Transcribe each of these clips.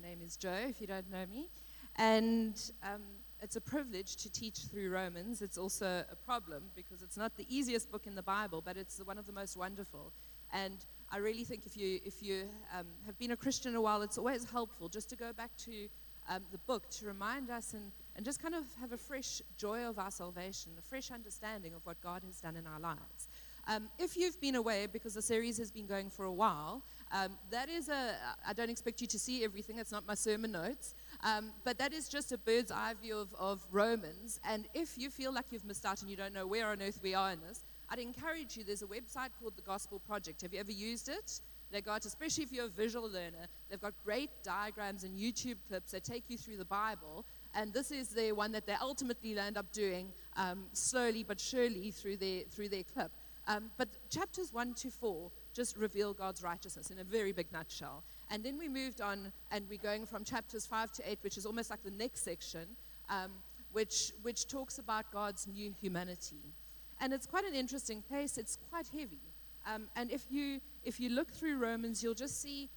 My name is Joe, if you don't know me. And um, it's a privilege to teach through Romans. It's also a problem because it's not the easiest book in the Bible, but it's one of the most wonderful. And I really think if you, if you um, have been a Christian a while, it's always helpful just to go back to um, the book to remind us and, and just kind of have a fresh joy of our salvation, a fresh understanding of what God has done in our lives. Um, if you've been away because the series has been going for a while, um, that is a, I don't expect you to see everything, it's not my sermon notes, um, but that is just a bird's eye view of, of Romans. And if you feel like you've missed out and you don't know where on earth we are in this, I'd encourage you, there's a website called the Gospel Project. Have you ever used it? They got, especially if you're a visual learner, they've got great diagrams and YouTube clips that take you through the Bible. And this is the one that they ultimately end up doing um, slowly but surely through their, through their clip. Um, but chapters 1 to 4 just reveal God's righteousness in a very big nutshell. And then we moved on, and we're going from chapters 5 to 8, which is almost like the next section, um, which, which talks about God's new humanity. And it's quite an interesting place, it's quite heavy. Um, and if you, if you look through Romans, you'll just see,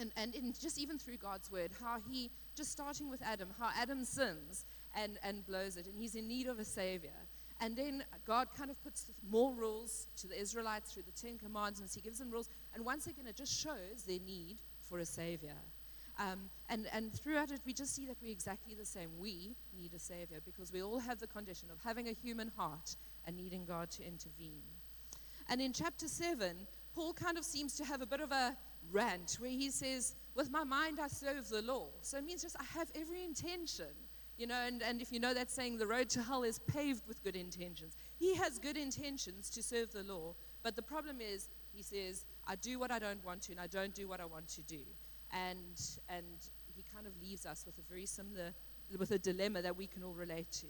and, and in, just even through God's word, how he, just starting with Adam, how Adam sins and, and blows it, and he's in need of a savior. And then God kind of puts more rules to the Israelites through the Ten Commandments. He gives them rules. And once again, it just shows their need for a Savior. Um, and, and throughout it, we just see that we're exactly the same. We need a Savior because we all have the condition of having a human heart and needing God to intervene. And in chapter 7, Paul kind of seems to have a bit of a rant where he says, With my mind I serve the law. So it means just I have every intention you know, and, and if you know that saying, the road to hell is paved with good intentions. He has good intentions to serve the law, but the problem is, he says, I do what I don't want to, and I don't do what I want to do. And, and he kind of leaves us with a very similar, with a dilemma that we can all relate to.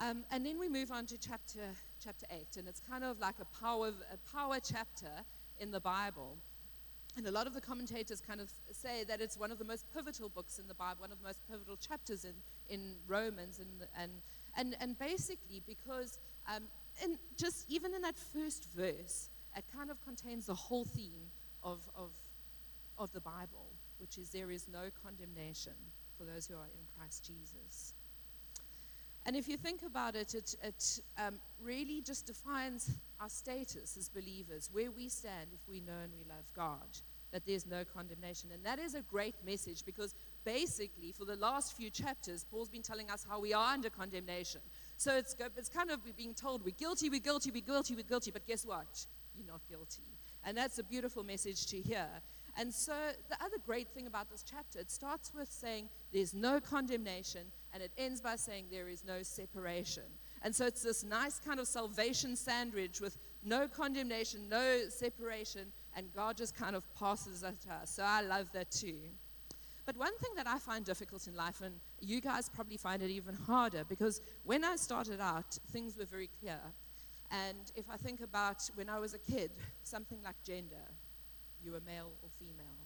Um, and then we move on to chapter, chapter 8, and it's kind of like a power, a power chapter in the Bible. And a lot of the commentators kind of say that it's one of the most pivotal books in the Bible, one of the most pivotal chapters in, in Romans. And, and, and, and basically, because um, and just even in that first verse, it kind of contains the whole theme of, of, of the Bible, which is there is no condemnation for those who are in Christ Jesus. And if you think about it, it, it um, really just defines our status as believers, where we stand if we know and we love God that there's no condemnation. And that is a great message because basically, for the last few chapters, Paul's been telling us how we are under condemnation. So it's, it's kind of being told we're guilty, we're guilty, we're guilty, we're guilty, but guess what? You're not guilty. And that's a beautiful message to hear. And so, the other great thing about this chapter, it starts with saying there's no condemnation, and it ends by saying there is no separation. And so, it's this nice kind of salvation sandwich with no condemnation, no separation, and God just kind of passes it to us. So I love that too. But one thing that I find difficult in life, and you guys probably find it even harder, because when I started out, things were very clear. And if I think about when I was a kid, something like gender, you were male or female.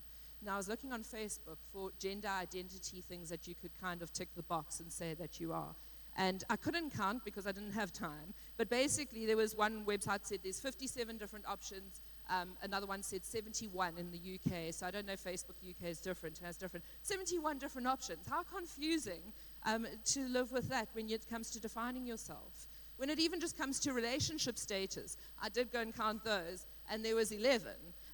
Now, I was looking on Facebook for gender identity things that you could kind of tick the box and say that you are. And I couldn't count because I didn't have time. But basically, there was one website said there's 57 different options. Um, another one said 71 in the UK. So I don't know if Facebook UK is different, It has different. 71 different options. How confusing um, to live with that when it comes to defining yourself. When it even just comes to relationship status, I did go and count those, and there was 11.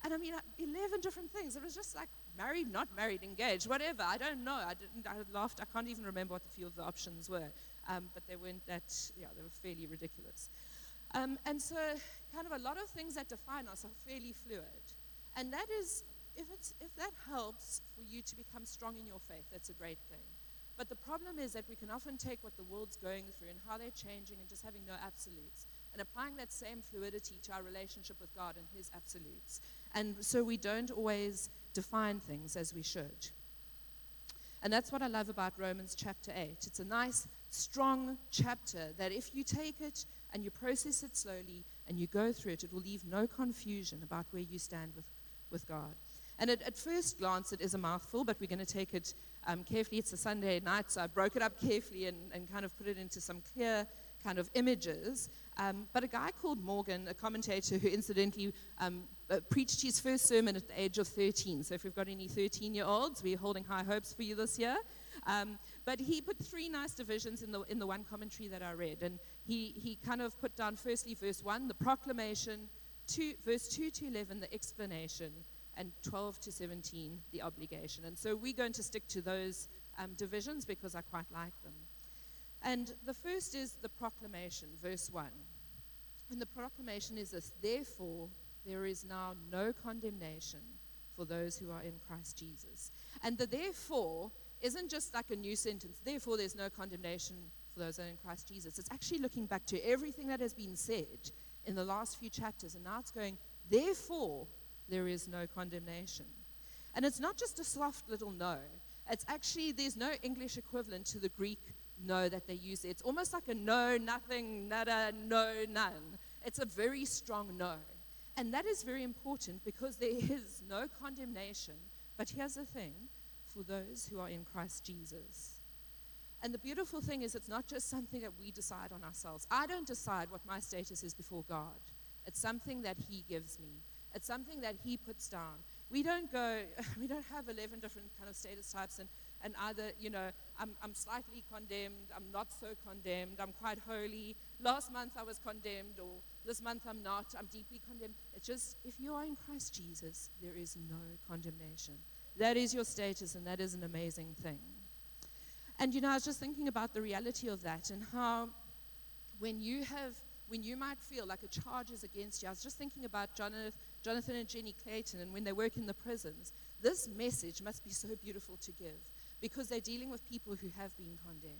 And I mean, uh, 11 different things. It was just like married, not married, engaged, whatever. I don't know. I didn't. I laughed. I can't even remember what the few of the options were um, but they weren't that, yeah, they were fairly ridiculous. Um, and so, kind of a lot of things that define us are fairly fluid. And that is, if, it's, if that helps for you to become strong in your faith, that's a great thing. But the problem is that we can often take what the world's going through and how they're changing and just having no absolutes and applying that same fluidity to our relationship with God and His absolutes. And so we don't always define things as we should. And that's what I love about Romans chapter 8. It's a nice, strong chapter that if you take it and you process it slowly and you go through it, it will leave no confusion about where you stand with, with God. And at, at first glance, it is a mouthful, but we're going to take it um, carefully. It's a Sunday night, so I broke it up carefully and, and kind of put it into some clear, kind of images. Um, but a guy called Morgan, a commentator who incidentally um, uh, preached his first sermon at the age of 13. So if we've got any 13 year olds, we're holding high hopes for you this year. Um, but he put three nice divisions in the, in the one commentary that I read. And he, he kind of put down, firstly, verse 1, the proclamation, two, verse 2 to 11, the explanation, and 12 to 17, the obligation. And so we're going to stick to those um, divisions because I quite like them. And the first is the proclamation, verse 1. And the proclamation is this Therefore, there is now no condemnation for those who are in Christ Jesus. And the therefore isn't just like a new sentence, therefore, there's no condemnation for those who are in Christ Jesus. It's actually looking back to everything that has been said in the last few chapters. And now it's going, therefore, there is no condemnation. And it's not just a soft little no. It's actually, there's no English equivalent to the Greek no that they use. it. It's almost like a no, nothing, nada, no, none. It's a very strong no. And that is very important because there is no condemnation. But here's the thing for those who are in Christ Jesus. And the beautiful thing is, it's not just something that we decide on ourselves. I don't decide what my status is before God, it's something that He gives me, it's something that He puts down. We don't go, we don't have 11 different kind of status types and, and either, you know, I'm, I'm slightly condemned, I'm not so condemned, I'm quite holy. Last month I was condemned, or this month I'm not, I'm deeply condemned. It's just, if you are in Christ Jesus, there is no condemnation. That is your status, and that is an amazing thing. And you know, I was just thinking about the reality of that and how when you have, when you might feel like a charge is against you, I was just thinking about Jonathan, Jonathan and Jenny Clayton and when they work in the prisons. This message must be so beautiful to give because they're dealing with people who have been condemned.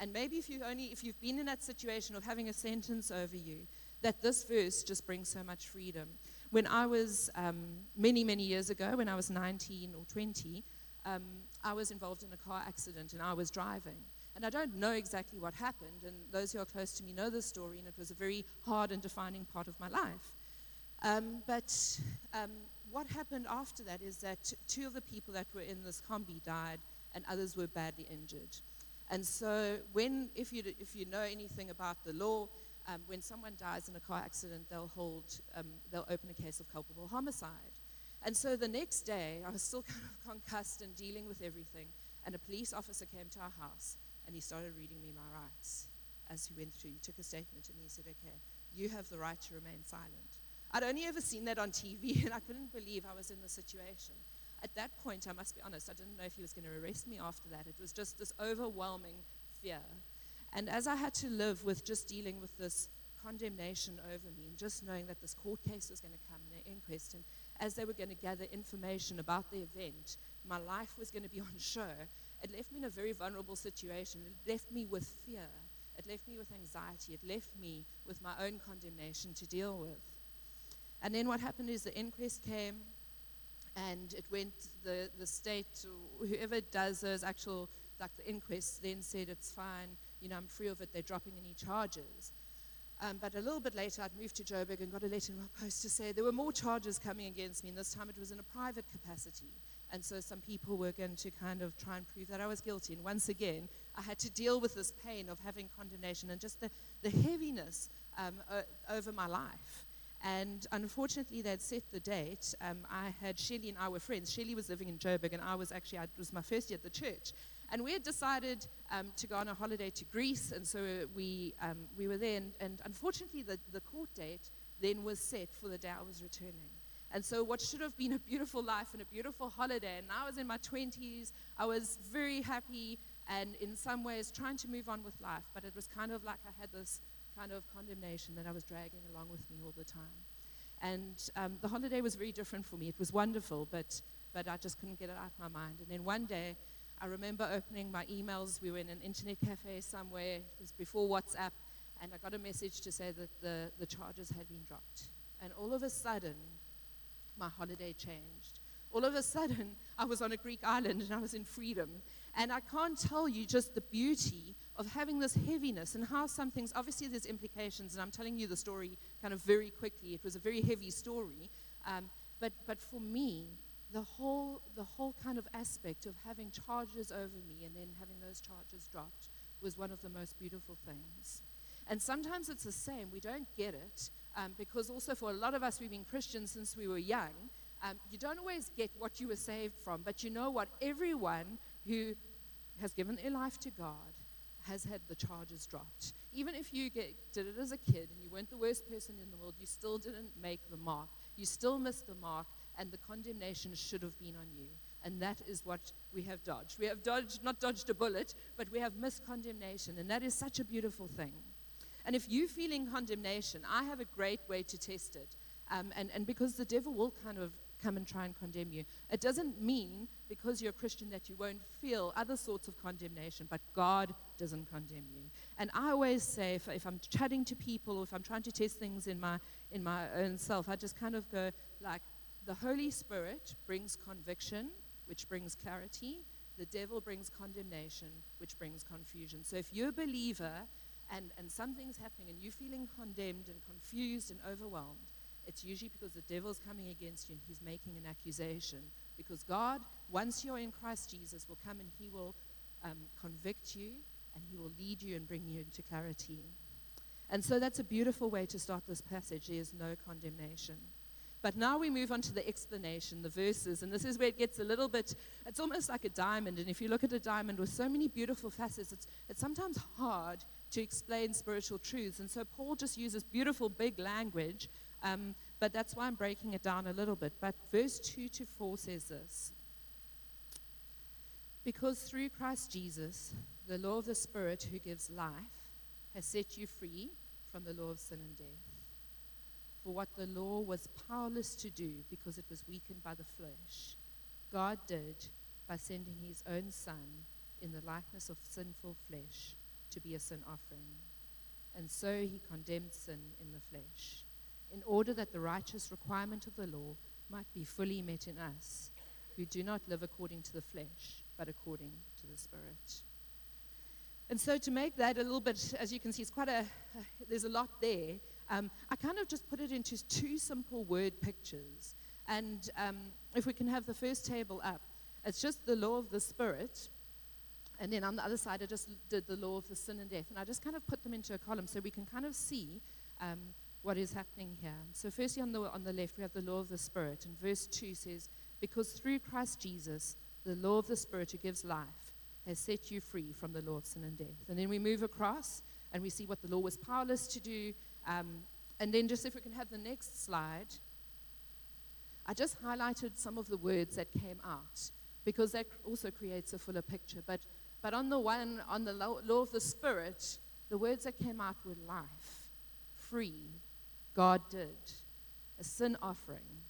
And maybe if you only if you've been in that situation of having a sentence over you, that this verse just brings so much freedom. When I was um, many many years ago, when I was 19 or 20, um, I was involved in a car accident and I was driving. And I don't know exactly what happened, and those who are close to me know the story, and it was a very hard and defining part of my life. Um, but um, what happened after that is that two of the people that were in this combi died, and others were badly injured. And so, when, if you, if you know anything about the law, um, when someone dies in a car accident, they'll hold, um, they'll open a case of culpable homicide. And so the next day, I was still kind of concussed and dealing with everything. And a police officer came to our house and he started reading me my rights as he went through. He took a statement and he said, Okay, you have the right to remain silent. I'd only ever seen that on TV and I couldn't believe I was in the situation. At that point, I must be honest, I didn't know if he was going to arrest me after that. It was just this overwhelming fear. And as I had to live with just dealing with this condemnation over me and just knowing that this court case was going to come in an inquest and as they were going to gather information about the event, my life was going to be on show. It left me in a very vulnerable situation. It left me with fear. It left me with anxiety. It left me with my own condemnation to deal with. And then what happened is the inquest came and it went, the, the state, whoever does those actual, like the inquest, then said it's fine, you know, I'm free of it, they're dropping any charges. Um, but a little bit later, I'd moved to Joburg and got a letter in my post to say there were more charges coming against me, and this time it was in a private capacity. And so some people were going to kind of try and prove that I was guilty. And once again, I had to deal with this pain of having condemnation and just the, the heaviness um, o- over my life. And unfortunately, they'd set the date. Um, I had Shelly and I were friends. Shelly was living in Joburg, and I was actually, I, it was my first year at the church. And we had decided um, to go on a holiday to Greece, and so we, um, we were there. And, and unfortunately, the, the court date then was set for the day I was returning. And so, what should have been a beautiful life and a beautiful holiday, and I was in my 20s, I was very happy and in some ways trying to move on with life, but it was kind of like I had this kind of condemnation that I was dragging along with me all the time. And um, the holiday was very different for me. It was wonderful, but, but I just couldn't get it out of my mind. And then one day, I remember opening my emails. We were in an internet cafe somewhere, it was before WhatsApp, and I got a message to say that the, the charges had been dropped. And all of a sudden, my holiday changed. All of a sudden, I was on a Greek island and I was in freedom. And I can't tell you just the beauty of having this heaviness and how some things, obviously, there's implications, and I'm telling you the story kind of very quickly. It was a very heavy story. Um, but, but for me, the whole, the whole kind of aspect of having charges over me and then having those charges dropped was one of the most beautiful things. And sometimes it's the same. We don't get it um, because also for a lot of us, we've been Christians since we were young. Um, you don't always get what you were saved from, but you know what? Everyone who has given their life to God has had the charges dropped. Even if you get, did it as a kid and you weren't the worst person in the world, you still didn't make the mark. You still missed the mark, and the condemnation should have been on you. And that is what we have dodged. We have dodged, not dodged a bullet, but we have missed condemnation. And that is such a beautiful thing. And if you're feeling condemnation, I have a great way to test it. Um, and, and because the devil will kind of come and try and condemn you. It doesn't mean because you're a Christian that you won't feel other sorts of condemnation, but God doesn't condemn you. And I always say, if, if I'm chatting to people or if I'm trying to test things in my, in my own self, I just kind of go like, the Holy Spirit brings conviction, which brings clarity. The devil brings condemnation, which brings confusion. So if you're a believer and, and something's happening and you're feeling condemned and confused and overwhelmed, it's usually because the devil's coming against you and he's making an accusation. Because God, once you're in Christ Jesus, will come and he will um, convict you and he will lead you and bring you into clarity. And so that's a beautiful way to start this passage. There is no condemnation. But now we move on to the explanation, the verses, and this is where it gets a little bit, it's almost like a diamond. And if you look at a diamond with so many beautiful facets, it's, it's sometimes hard to explain spiritual truths. And so Paul just uses beautiful, big language um, but that's why I'm breaking it down a little bit. But verse 2 to 4 says this Because through Christ Jesus, the law of the Spirit who gives life has set you free from the law of sin and death. For what the law was powerless to do because it was weakened by the flesh, God did by sending his own Son in the likeness of sinful flesh to be a sin offering. And so he condemned sin in the flesh in order that the righteous requirement of the law might be fully met in us, who do not live according to the flesh, but according to the Spirit. And so, to make that a little bit, as you can see, it's quite a, there's a lot there. Um, I kind of just put it into two simple word pictures. And um, if we can have the first table up, it's just the law of the Spirit. And then on the other side, I just did the law of the sin and death. And I just kind of put them into a column so we can kind of see um, what is happening here. So, firstly, on the, on the left, we have the law of the Spirit. And verse 2 says, Because through Christ Jesus, the law of the Spirit who gives life has set you free from the law of sin and death. And then we move across and we see what the law was powerless to do. Um, and then, just if we can have the next slide, I just highlighted some of the words that came out because that also creates a fuller picture. But, but on the one, on the law, law of the Spirit, the words that came out were life, free, God did a sin offering.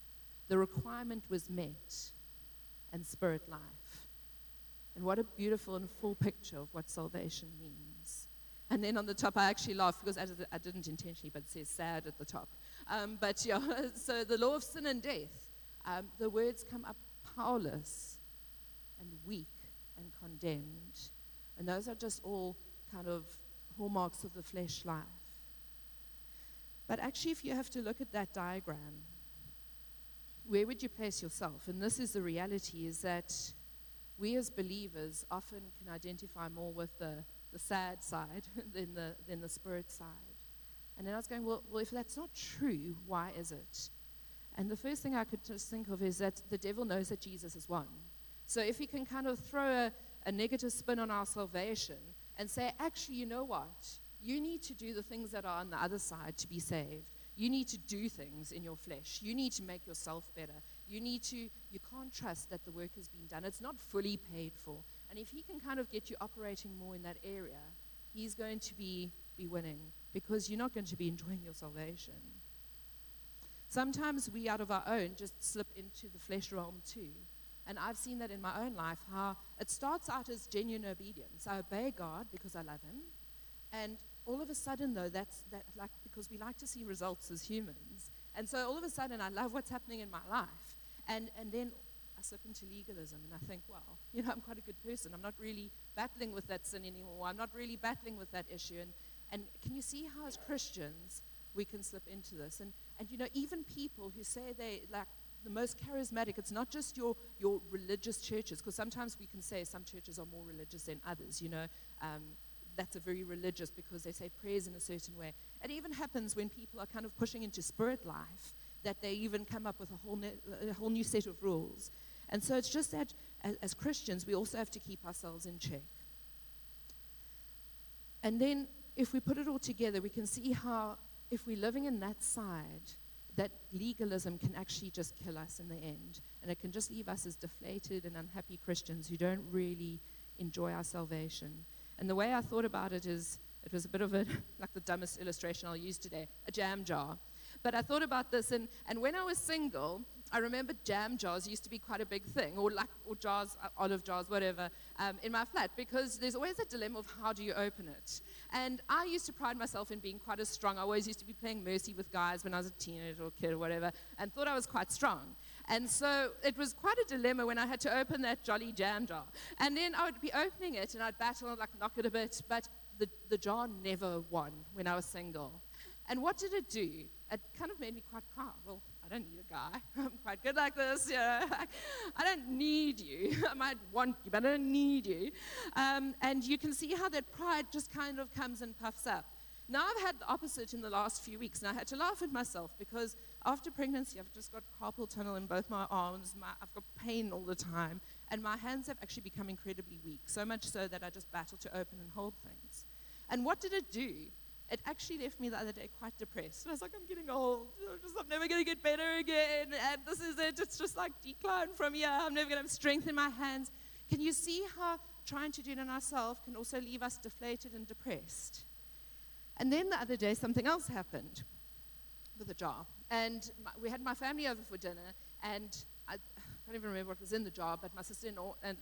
The requirement was met, and spirit life. And what a beautiful and full picture of what salvation means. And then on the top, I actually laugh because I, didn't intentionally, but it says sad at the top. Um, but yeah, so the law of sin and death, um, the words come up powerless and weak and condemned. And those are just all kind of hallmarks of the flesh life. But actually, if you have to look at that diagram, where would you place yourself? And this is the reality is that we as believers often can identify more with the, the sad side than the, than the spirit side. And then I was going, well, well, if that's not true, why is it? And the first thing I could just think of is that the devil knows that Jesus is one. So if he can kind of throw a, a negative spin on our salvation and say, actually, you know what? You need to do the things that are on the other side to be saved. You need to do things in your flesh. You need to make yourself better. You need to, you can't trust that the work has been done. It's not fully paid for. And if he can kind of get you operating more in that area, he's going to be, be winning because you're not going to be enjoying your salvation. Sometimes we, out of our own, just slip into the flesh realm too. And I've seen that in my own life, how it starts out as genuine obedience. I obey God because I love Him. And all of a sudden, though, that's that, like because we like to see results as humans. And so all of a sudden, I love what's happening in my life. And, and then I slip into legalism and I think, well, you know, I'm quite a good person. I'm not really battling with that sin anymore. I'm not really battling with that issue. And, and can you see how, as Christians, we can slip into this? And, and you know, even people who say they like the most charismatic, it's not just your, your religious churches, because sometimes we can say some churches are more religious than others, you know. Um, that's a very religious because they say prayers in a certain way. It even happens when people are kind of pushing into spirit life that they even come up with a whole, ne- a whole new set of rules. And so it's just that as, as Christians, we also have to keep ourselves in check. And then if we put it all together, we can see how if we're living in that side, that legalism can actually just kill us in the end. And it can just leave us as deflated and unhappy Christians who don't really enjoy our salvation. And the way I thought about it is it was a bit of a, like the dumbest illustration I'll use today, a jam jar. But I thought about this, and, and when I was single, I remember jam jars used to be quite a big thing, or like or jars, uh, olive jars, whatever, um, in my flat because there's always a dilemma of how do you open it. And I used to pride myself in being quite a strong. I always used to be playing mercy with guys when I was a teenager or kid or whatever, and thought I was quite strong. And so it was quite a dilemma when I had to open that jolly jam jar. And then I would be opening it, and I'd battle and like knock it a bit, but the, the jar never won when I was single. And what did it do? It kind of made me quite proud. Well, I don't need a guy. I'm quite good like this. Yeah, I don't need you. I might want you, but I don't need you. Um, and you can see how that pride just kind of comes and puffs up. Now I've had the opposite in the last few weeks, and I had to laugh at myself because after pregnancy, I've just got carpal tunnel in both my arms. My, I've got pain all the time, and my hands have actually become incredibly weak. So much so that I just battle to open and hold things. And what did it do? it actually left me the other day quite depressed. And I was like, I'm getting old. I'm, just, I'm never going to get better again. And this is it. It's just like decline from here. I'm never going to have strength in my hands. Can you see how trying to do it in ourselves can also leave us deflated and depressed? And then the other day, something else happened with a jar. And my, we had my family over for dinner, and I, I can't even remember what was in the jar, but my sister-in-law and,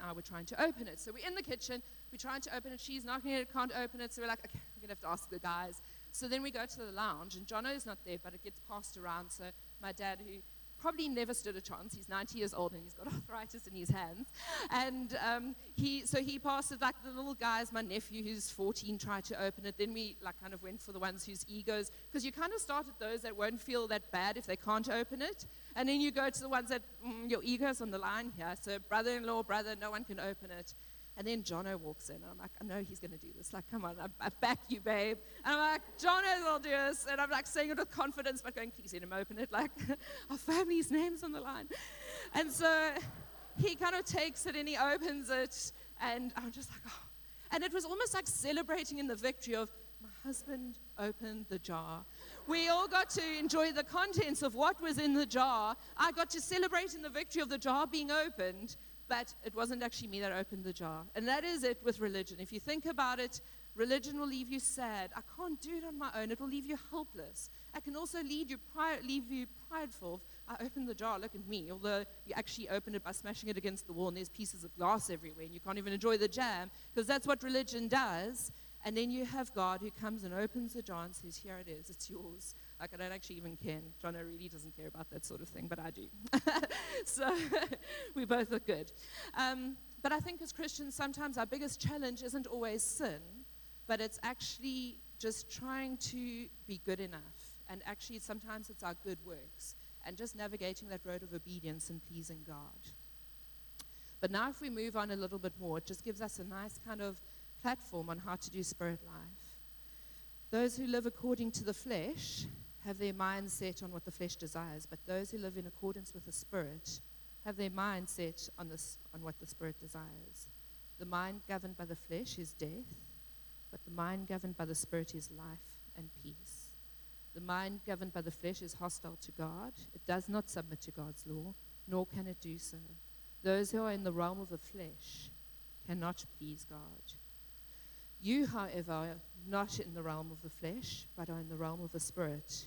I were trying to open it. So we're in the kitchen, we're trying to open it, she's knocking it, can't open it, so we're like, okay, we're going to have to ask the guys. So then we go to the lounge, and Jono is not there, but it gets passed around. So my dad, who probably never stood a chance. He's 90 years old and he's got arthritis in his hands. And um, he, so he passes like the little guys, my nephew who's 14 tried to open it. Then we like kind of went for the ones whose egos, because you kind of start at those that won't feel that bad if they can't open it. And then you go to the ones that mm, your ego's on the line here. So brother-in-law, brother, no one can open it. And then Jono walks in, and I'm like, I know he's going to do this. Like, come on, I, I back you, babe. And I'm like, Jono will do this. And I'm like saying it with confidence, but going, please let him open it. Like, our family's name's on the line. And so he kind of takes it and he opens it, and I'm just like, oh. And it was almost like celebrating in the victory of my husband opened the jar. We all got to enjoy the contents of what was in the jar. I got to celebrate in the victory of the jar being opened but it wasn't actually me that opened the jar. And that is it with religion. If you think about it, religion will leave you sad. I can't do it on my own. It will leave you helpless. It can also lead you pri- leave you prideful. I opened the jar, look at me. Although you actually open it by smashing it against the wall and there's pieces of glass everywhere and you can't even enjoy the jam because that's what religion does. And then you have God who comes and opens the jar and says, Here it is, it's yours. Like, I don't actually even care. Jono really doesn't care about that sort of thing, but I do. so we both look good. Um, but I think as Christians, sometimes our biggest challenge isn't always sin, but it's actually just trying to be good enough. And actually, sometimes it's our good works and just navigating that road of obedience and pleasing God. But now, if we move on a little bit more, it just gives us a nice kind of platform on how to do spirit life. Those who live according to the flesh have their mind set on what the flesh desires, but those who live in accordance with the Spirit have their mind set on, this, on what the Spirit desires. The mind governed by the flesh is death, but the mind governed by the Spirit is life and peace. The mind governed by the flesh is hostile to God. It does not submit to God's law, nor can it do so. Those who are in the realm of the flesh cannot please God. You, however, are not in the realm of the flesh, but are in the realm of the Spirit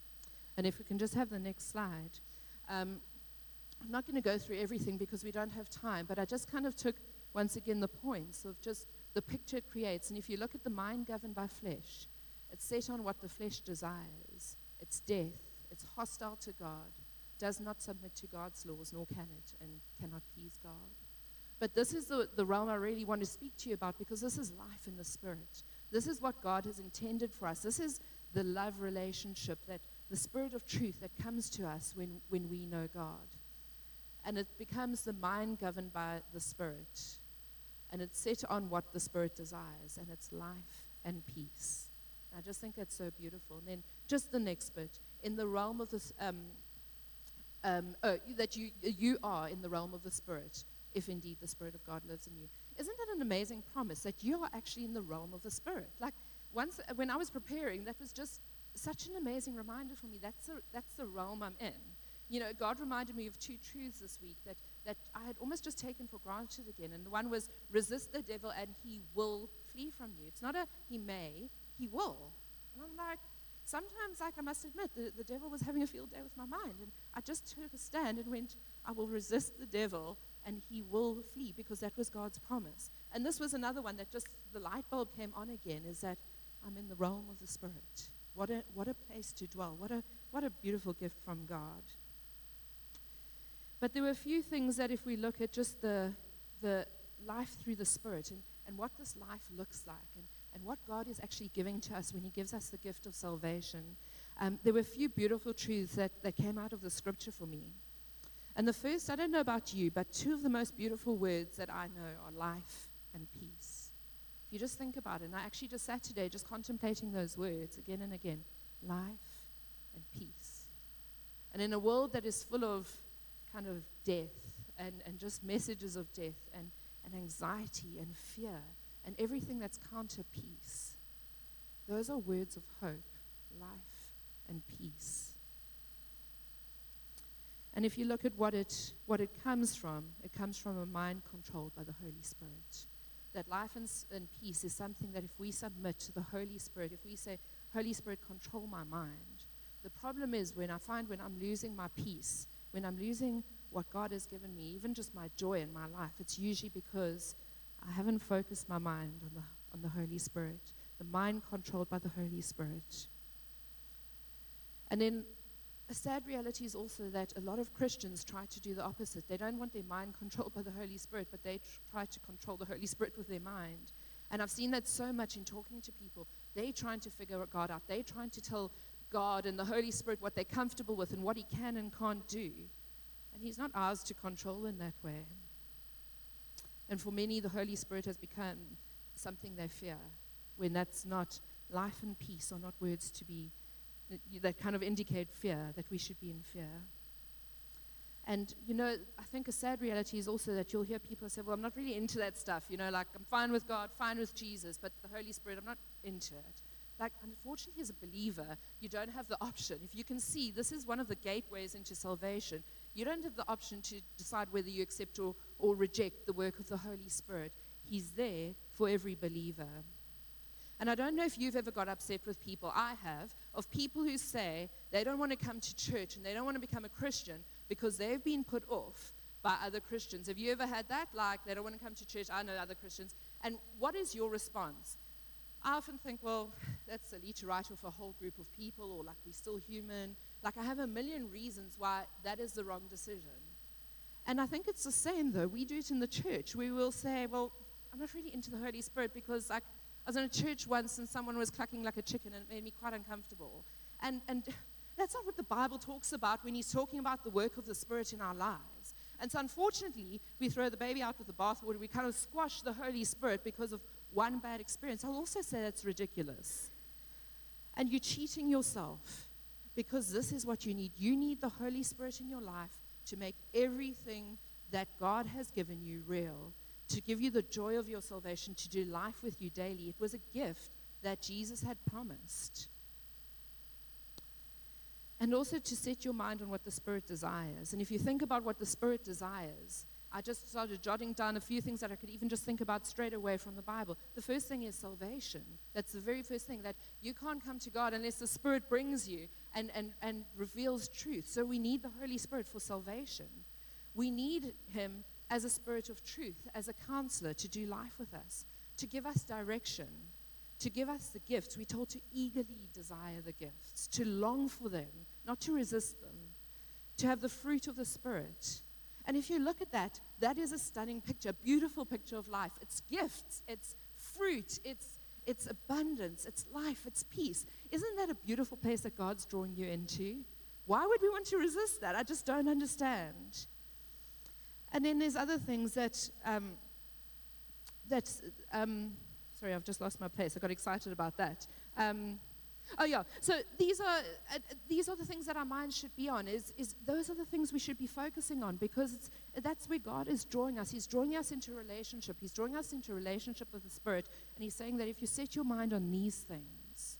And if we can just have the next slide. Um, I'm not going to go through everything because we don't have time, but I just kind of took once again, the points of just the picture it creates. And if you look at the mind governed by flesh, it's set on what the flesh desires. It's death. It's hostile to God. Does not submit to God's laws, nor can it, and cannot please God. But this is the, the realm I really want to speak to you about because this is life in the Spirit. This is what God has intended for us. This is the love relationship that the Spirit of truth that comes to us when, when we know God. And it becomes the mind governed by the Spirit. And it's set on what the Spirit desires, and it's life and peace. I just think that's so beautiful. And then just the next bit in the realm of this, um, um, oh, that you, you are in the realm of the Spirit, if indeed the Spirit of God lives in you. Isn't that an amazing promise that you are actually in the realm of the Spirit? Like, once, when I was preparing, that was just such an amazing reminder for me. That's the, that's the realm I'm in. You know, God reminded me of two truths this week that, that I had almost just taken for granted again. And the one was resist the devil and he will flee from you. It's not a he may, he will. And I'm like, sometimes, like I must admit, the, the devil was having a field day with my mind. And I just took a stand and went, I will resist the devil and he will flee because that was God's promise. And this was another one that just the light bulb came on again is that I'm in the realm of the Spirit. What a, what a place to dwell. What a, what a beautiful gift from God. But there were a few things that, if we look at just the, the life through the Spirit and, and what this life looks like and, and what God is actually giving to us when He gives us the gift of salvation, um, there were a few beautiful truths that, that came out of the scripture for me. And the first, I don't know about you, but two of the most beautiful words that I know are life and peace. You just think about it, and I actually just sat today just contemplating those words again and again life and peace. And in a world that is full of kind of death and, and just messages of death and, and anxiety and fear and everything that's counter peace, those are words of hope, life and peace. And if you look at what it, what it comes from, it comes from a mind controlled by the Holy Spirit. That life and, and peace is something that if we submit to the Holy Spirit, if we say, Holy Spirit, control my mind, the problem is when I find when I'm losing my peace, when I'm losing what God has given me, even just my joy in my life, it's usually because I haven't focused my mind on the, on the Holy Spirit, the mind controlled by the Holy Spirit. And then a sad reality is also that a lot of Christians try to do the opposite. They don't want their mind controlled by the Holy Spirit, but they tr- try to control the Holy Spirit with their mind. And I've seen that so much in talking to people. They're trying to figure God out. They're trying to tell God and the Holy Spirit what they're comfortable with and what He can and can't do. And He's not ours to control in that way. And for many, the Holy Spirit has become something they fear, when that's not life and peace are not words to be that kind of indicate fear, that we should be in fear. And, you know, I think a sad reality is also that you'll hear people say, well, I'm not really into that stuff. You know, like, I'm fine with God, fine with Jesus, but the Holy Spirit, I'm not into it. Like, unfortunately, as a believer, you don't have the option. If you can see, this is one of the gateways into salvation. You don't have the option to decide whether you accept or, or reject the work of the Holy Spirit. He's there for every believer. And I don't know if you've ever got upset with people, I have, of people who say they don't want to come to church and they don't want to become a Christian because they've been put off by other Christians. Have you ever had that? Like, they don't want to come to church, I know other Christians. And what is your response? I often think, well, that's silly to write off a whole group of people, or like we're still human. Like, I have a million reasons why that is the wrong decision. And I think it's the same, though. We do it in the church. We will say, well, I'm not really into the Holy Spirit because, like, I was in a church once and someone was clucking like a chicken and it made me quite uncomfortable. And, and that's not what the Bible talks about when he's talking about the work of the Spirit in our lives. And so, unfortunately, we throw the baby out with the bathwater. We kind of squash the Holy Spirit because of one bad experience. I'll also say that's ridiculous. And you're cheating yourself because this is what you need. You need the Holy Spirit in your life to make everything that God has given you real to give you the joy of your salvation, to do life with you daily. It was a gift that Jesus had promised. And also to set your mind on what the Spirit desires. And if you think about what the Spirit desires, I just started jotting down a few things that I could even just think about straight away from the Bible. The first thing is salvation. That's the very first thing that you can't come to God unless the Spirit brings you and, and, and reveals truth. So we need the Holy Spirit for salvation. We need Him as a spirit of truth, as a counselor to do life with us, to give us direction, to give us the gifts. We're told to eagerly desire the gifts, to long for them, not to resist them, to have the fruit of the Spirit. And if you look at that, that is a stunning picture, a beautiful picture of life. It's gifts, it's fruit, it's, it's abundance, it's life, it's peace. Isn't that a beautiful place that God's drawing you into? Why would we want to resist that? I just don't understand. And then there's other things that, um, that um, sorry, I've just lost my place. I got excited about that. Um, oh yeah, so these are uh, these are the things that our minds should be on. Is is those are the things we should be focusing on because that's where God is drawing us. He's drawing us into relationship. He's drawing us into relationship with the Spirit, and He's saying that if you set your mind on these things.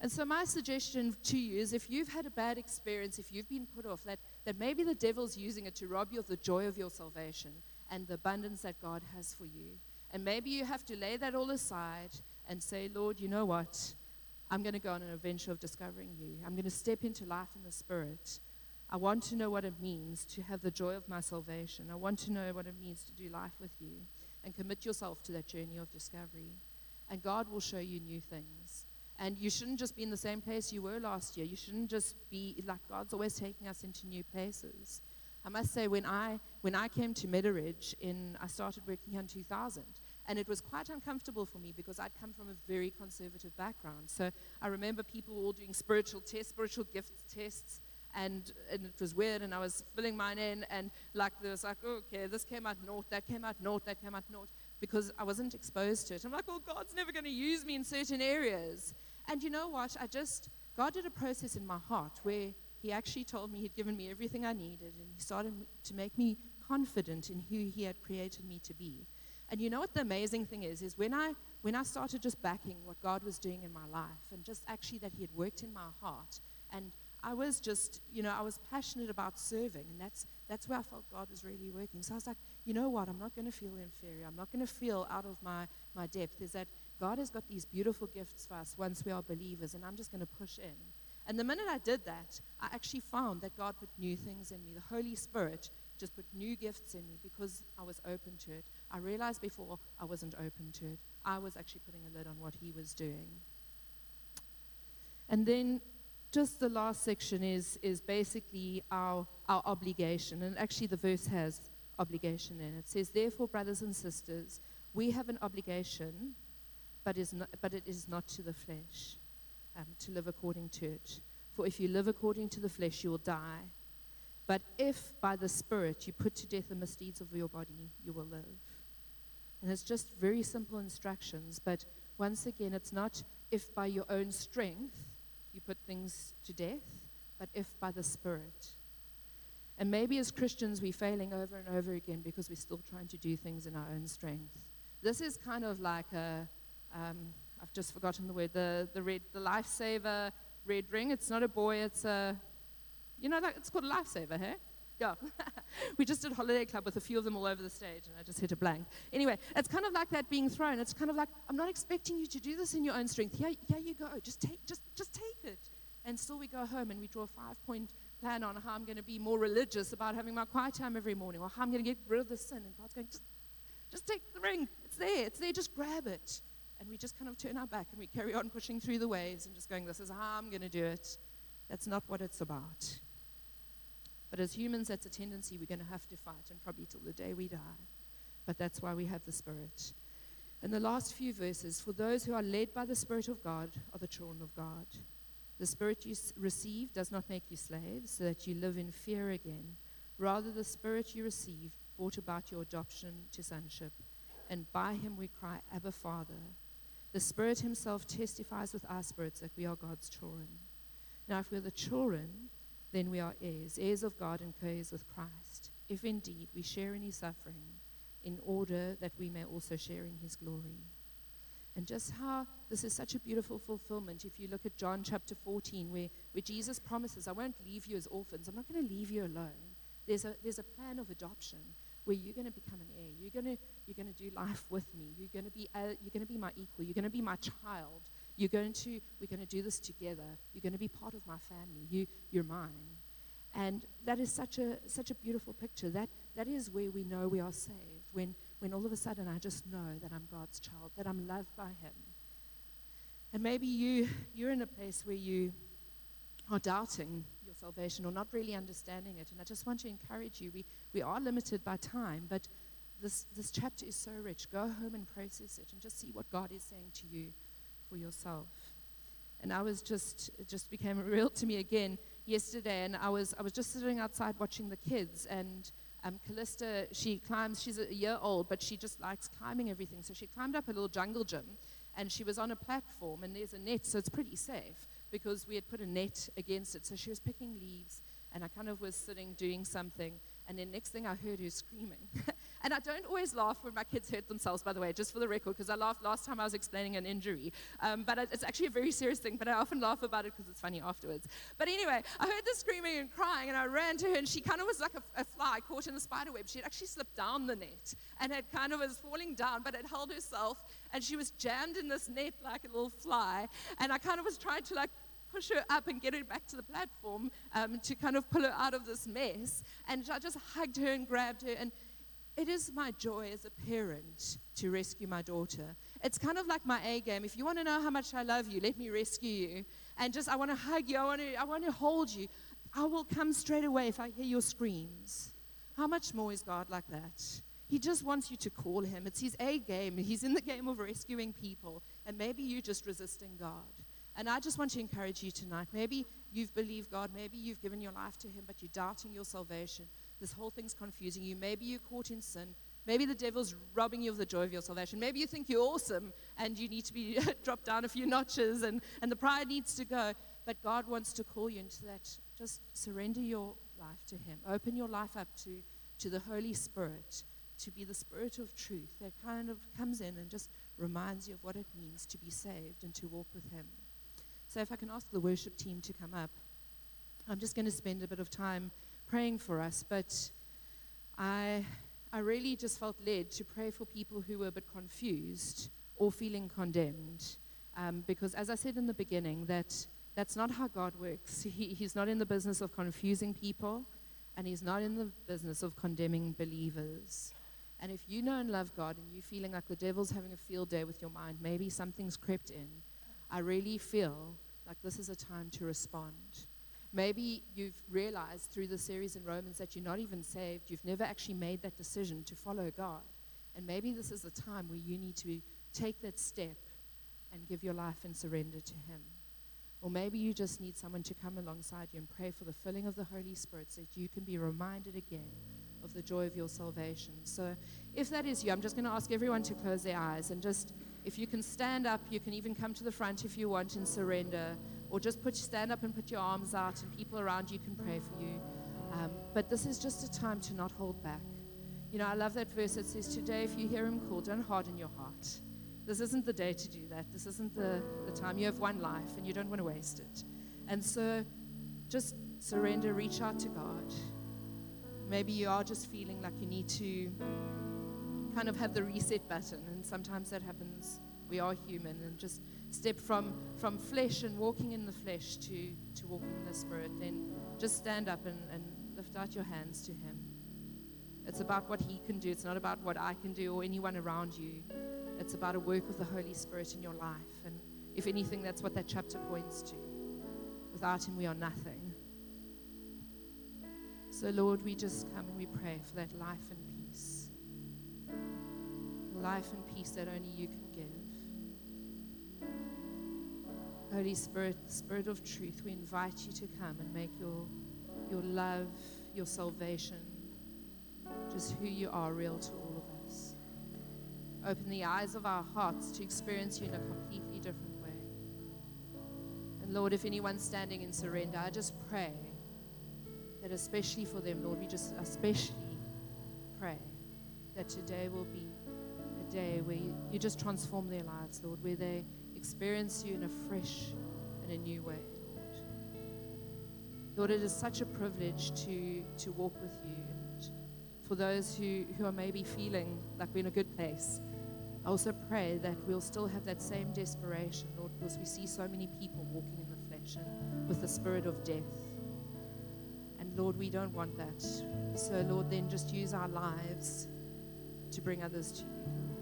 And so, my suggestion to you is if you've had a bad experience, if you've been put off, that, that maybe the devil's using it to rob you of the joy of your salvation and the abundance that God has for you. And maybe you have to lay that all aside and say, Lord, you know what? I'm going to go on an adventure of discovering you. I'm going to step into life in the Spirit. I want to know what it means to have the joy of my salvation. I want to know what it means to do life with you and commit yourself to that journey of discovery. And God will show you new things. And you shouldn't just be in the same place you were last year. You shouldn't just be like God's always taking us into new places. I must say, when I, when I came to Meadow-Ridge, in, I started working here in 2000, and it was quite uncomfortable for me because I'd come from a very conservative background. So I remember people all doing spiritual tests, spiritual gift tests, and, and it was weird, and I was filling mine in, and like was like, okay, this came out north, that came out north, that came out north, because I wasn't exposed to it. I'm like, well, God's never going to use me in certain areas. And you know what? I just, God did a process in my heart where He actually told me He'd given me everything I needed, and He started to make me confident in who He had created me to be. And you know what the amazing thing is? Is when I when I started just backing what God was doing in my life and just actually that He had worked in my heart. And I was just, you know, I was passionate about serving, and that's that's where I felt God was really working. So I was like, you know what, I'm not gonna feel inferior. I'm not gonna feel out of my, my depth. Is that God has got these beautiful gifts for us once we are believers, and I'm just gonna push in. And the minute I did that, I actually found that God put new things in me. The Holy Spirit just put new gifts in me because I was open to it. I realized before I wasn't open to it. I was actually putting a lid on what he was doing. And then just the last section is, is basically our, our obligation. And actually, the verse has obligation in it. It says, Therefore, brothers and sisters, we have an obligation, but, is not, but it is not to the flesh, um, to live according to it. For if you live according to the flesh, you will die. But if by the Spirit you put to death the misdeeds of your body, you will live. And it's just very simple instructions, but once again, it's not if by your own strength you put things to death, but if by the Spirit. And maybe as Christians, we're failing over and over again because we're still trying to do things in our own strength. This is kind of like a, um, I've just forgotten the word, the, the, red, the lifesaver red ring. It's not a buoy, it's a, you know, it's called a lifesaver, hey? Yeah. we just did Holiday Club with a few of them all over the stage, and I just hit a blank. Anyway, it's kind of like that being thrown. It's kind of like, I'm not expecting you to do this in your own strength. Here, here you go. Just take, just, just take it. And still we go home and we draw a five-point plan on how I'm going to be more religious about having my quiet time every morning, or how I'm going to get rid of the sin. And God's going, just, just take the ring. It's there. It's there. Just grab it. And we just kind of turn our back and we carry on pushing through the waves and just going, this is how I'm going to do it. That's not what it's about. But as humans, that's a tendency we're going to have to fight, and probably till the day we die. But that's why we have the Spirit. And the last few verses for those who are led by the Spirit of God are the children of God. The Spirit you receive does not make you slaves, so that you live in fear again. Rather, the Spirit you receive brought about your adoption to sonship, and by him we cry, Abba, Father. The Spirit Himself testifies with our spirits that we are God's children. Now, if we're the children, then we are heirs, heirs of God and co heirs with Christ, if indeed we share in his suffering, in order that we may also share in his glory. And just how this is such a beautiful fulfillment. If you look at John chapter 14, where, where Jesus promises, I won't leave you as orphans, I'm not going to leave you alone. There's a, there's a plan of adoption where you're going to become an heir. You're going to, you're going to do life with me. You're going to be, uh, you're going to be my equal. You're going to be my child. You're going to, we're going to do this together. You're going to be part of my family. You, you're mine. And that is such a, such a beautiful picture. That, that is where we know we are saved. When, when all of a sudden I just know that I'm God's child, that I'm loved by Him. And maybe you, you're in a place where you are doubting your salvation or not really understanding it. And I just want to encourage you. We, we are limited by time, but this, this chapter is so rich. Go home and process it and just see what God is saying to you for yourself. And I was just, it just became real to me again yesterday. And I was, I was just sitting outside watching the kids. And um, Callista, she climbs, she's a year old, but she just likes climbing everything. So she climbed up a little jungle gym and she was on a platform and there's a net, so it's pretty safe because we had put a net against it. So she was picking leaves and I kind of was sitting doing something. And then next thing I heard her screaming. And I don't always laugh when my kids hurt themselves, by the way, just for the record, because I laughed last time I was explaining an injury. Um, but it's actually a very serious thing, but I often laugh about it because it's funny afterwards. But anyway, I heard the screaming and crying, and I ran to her, and she kind of was like a, a fly caught in a spider web. She had actually slipped down the net and had kind of was falling down, but had held herself, and she was jammed in this net like a little fly. And I kind of was trying to like push her up and get her back to the platform um, to kind of pull her out of this mess. And I just hugged her and grabbed her. And it is my joy as a parent to rescue my daughter. It's kind of like my A game. If you want to know how much I love you, let me rescue you. And just, I want to hug you. I want to, I want to hold you. I will come straight away if I hear your screams. How much more is God like that? He just wants you to call him. It's his A game. He's in the game of rescuing people. And maybe you're just resisting God. And I just want to encourage you tonight. Maybe you've believed God. Maybe you've given your life to him, but you're doubting your salvation this whole thing's confusing you. Maybe you're caught in sin. Maybe the devil's robbing you of the joy of your salvation. Maybe you think you're awesome and you need to be dropped down a few notches and, and the pride needs to go. But God wants to call you into that. Just surrender your life to Him. Open your life up to, to the Holy Spirit, to be the Spirit of truth that kind of comes in and just reminds you of what it means to be saved and to walk with Him. So, if I can ask the worship team to come up, I'm just going to spend a bit of time praying for us, but I, I really just felt led to pray for people who were a bit confused or feeling condemned. Um, because, as I said in the beginning, that that's not how God works. He, he's not in the business of confusing people, and He's not in the business of condemning believers. And if you know and love God and you're feeling like the devil's having a field day with your mind, maybe something's crept in, I really feel like this is a time to respond. Maybe you've realized through the series in Romans that you're not even saved. You've never actually made that decision to follow God. And maybe this is the time where you need to take that step and give your life and surrender to Him. Or maybe you just need someone to come alongside you and pray for the filling of the Holy Spirit so that you can be reminded again of the joy of your salvation. So, if that is you, I'm just going to ask everyone to close their eyes and just, if you can stand up, you can even come to the front if you want and surrender or just put stand up and put your arms out, and people around you can pray for you. Um, but this is just a time to not hold back. You know, I love that verse that says, Today, if you hear him call, don't harden your heart. This isn't the day to do that. This isn't the, the time. You have one life and you don't want to waste it. And so just surrender, reach out to God. Maybe you are just feeling like you need to kind of have the reset button, and sometimes that happens. We are human, and just step from, from flesh and walking in the flesh to, to walking in the spirit, then just stand up and, and lift out your hands to Him. It's about what He can do, it's not about what I can do or anyone around you. It's about a work of the Holy Spirit in your life. And if anything, that's what that chapter points to. Without Him, we are nothing. So, Lord, we just come and we pray for that life and peace. Life and peace that only you can give. Holy Spirit, the Spirit of truth, we invite you to come and make your, your love, your salvation, just who you are, real to all of us. Open the eyes of our hearts to experience you in a completely different way. And Lord, if anyone's standing in surrender, I just pray that especially for them, Lord, we just especially pray that today will be a day where you, just transform their lives, Lord, where they experience you in a fresh and a new way, Lord. Lord, it is such a privilege to, to walk with you. And for those who, who are maybe feeling like we're in a good place, I also pray that we'll still have that same desperation, Lord, because we see so many people walking in the flesh and with the spirit of death. And Lord, we don't want that. So, Lord, then just use our lives to bring others to you.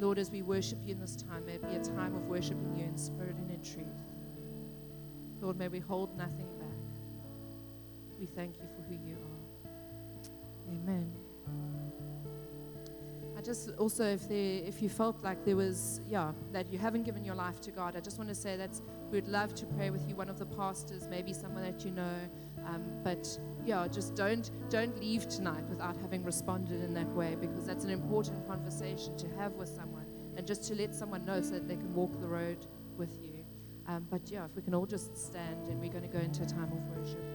Lord, as we worship you in this time, may it be a time of worshiping you in spirit and in truth. Lord, may we hold nothing back. We thank you for who you are. Amen. I just also, if there, if you felt like there was, yeah, that you haven't given your life to God, I just want to say that we'd love to pray with you. One of the pastors, maybe someone that you know, um, but yeah, just don't don't leave tonight without having responded in that way because that's an important conversation to have with someone and just to let someone know so that they can walk the road with you. Um, but yeah, if we can all just stand and we're going to go into a time of worship.